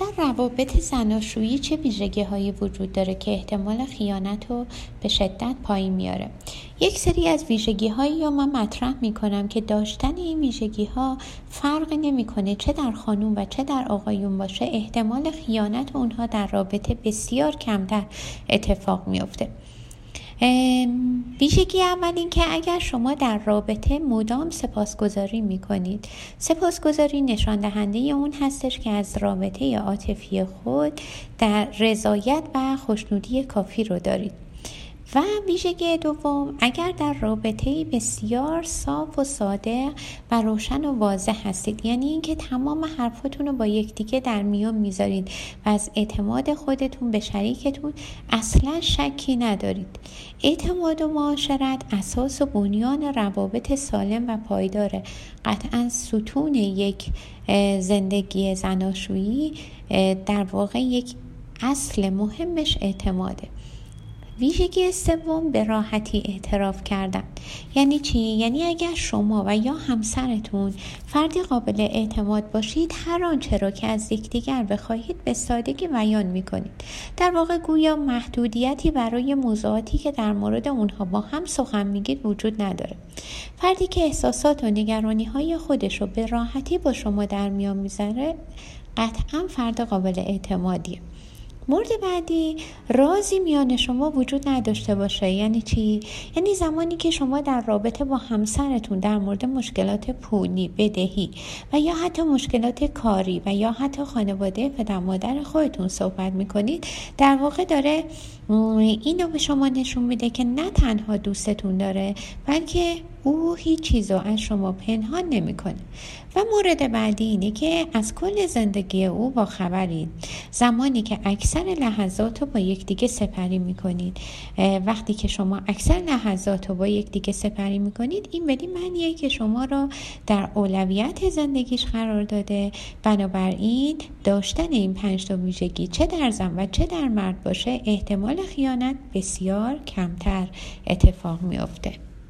در روابط زناشویی چه ویژگی هایی وجود داره که احتمال خیانت رو به شدت پایین میاره؟ یک سری از ویژگی هایی یا من مطرح می کنم که داشتن این ویژگی ها فرق نمی‌کنه چه در خانوم و چه در آقایون باشه احتمال خیانت اونها در رابطه بسیار کمتر اتفاق میافته. ویژگی اول این که اگر شما در رابطه مدام سپاسگزاری می کنید سپاسگزاری نشان دهنده اون هستش که از رابطه عاطفی خود در رضایت و خوشنودی کافی رو دارید. و ویژگی دوم اگر در رابطه بسیار صاف و ساده و روشن و واضح هستید یعنی اینکه تمام حرفاتون رو با یکدیگه در میان می‌ذارید و از اعتماد خودتون به شریکتون اصلا شکی ندارید. اعتماد و معاشرت اساس و بنیان روابط سالم و پایداره. قطعا ستون یک زندگی زناشویی در واقع یک اصل مهمش اعتماده. ویژگی سوم به راحتی اعتراف کردن. یعنی چی؟ یعنی اگر شما و یا همسرتون فردی قابل اعتماد باشید هر آنچه را که از یکدیگر بخواهید به سادگی بیان می‌کنید. در واقع گویا محدودیتی برای موضوعاتی که در مورد اونها با هم سخن میگید وجود نداره. فردی که احساسات و نگرانی های خودش رو به راحتی با شما در میان می‌ذاره قطعا فرد قابل اعتمادیه. مورد بعدی رازی میان شما وجود نداشته باشه. یعنی چی؟ یعنی زمانی که شما در رابطه با همسرتون در مورد مشکلات پولی بدهی و یا حتی مشکلات کاری و یا حتی خانواده پدر مادر خودتون صحبت می‌کنید در واقع داره اینو به شما نشون میده که نه تنها دوستتون داره بلکه او هیچ چیز رو از شما پنهان نمی‌کنه. و مورد بعدی اینه که از کل زندگی او با خبرید زمانی که اکثر لحظات رو با یکدیگه سپری می‌کنید وقتی که شما اکثر لحظات رو با یکدیگه سپری می‌کنید این بدین معنیه که شما را در اولویت زندگیش قرار داده. بنابراین داشتن این پنج تا ویژگی چه در زن و چه در مرد باشه احتمال خیانت بسیار کمتر اتفاق میافته.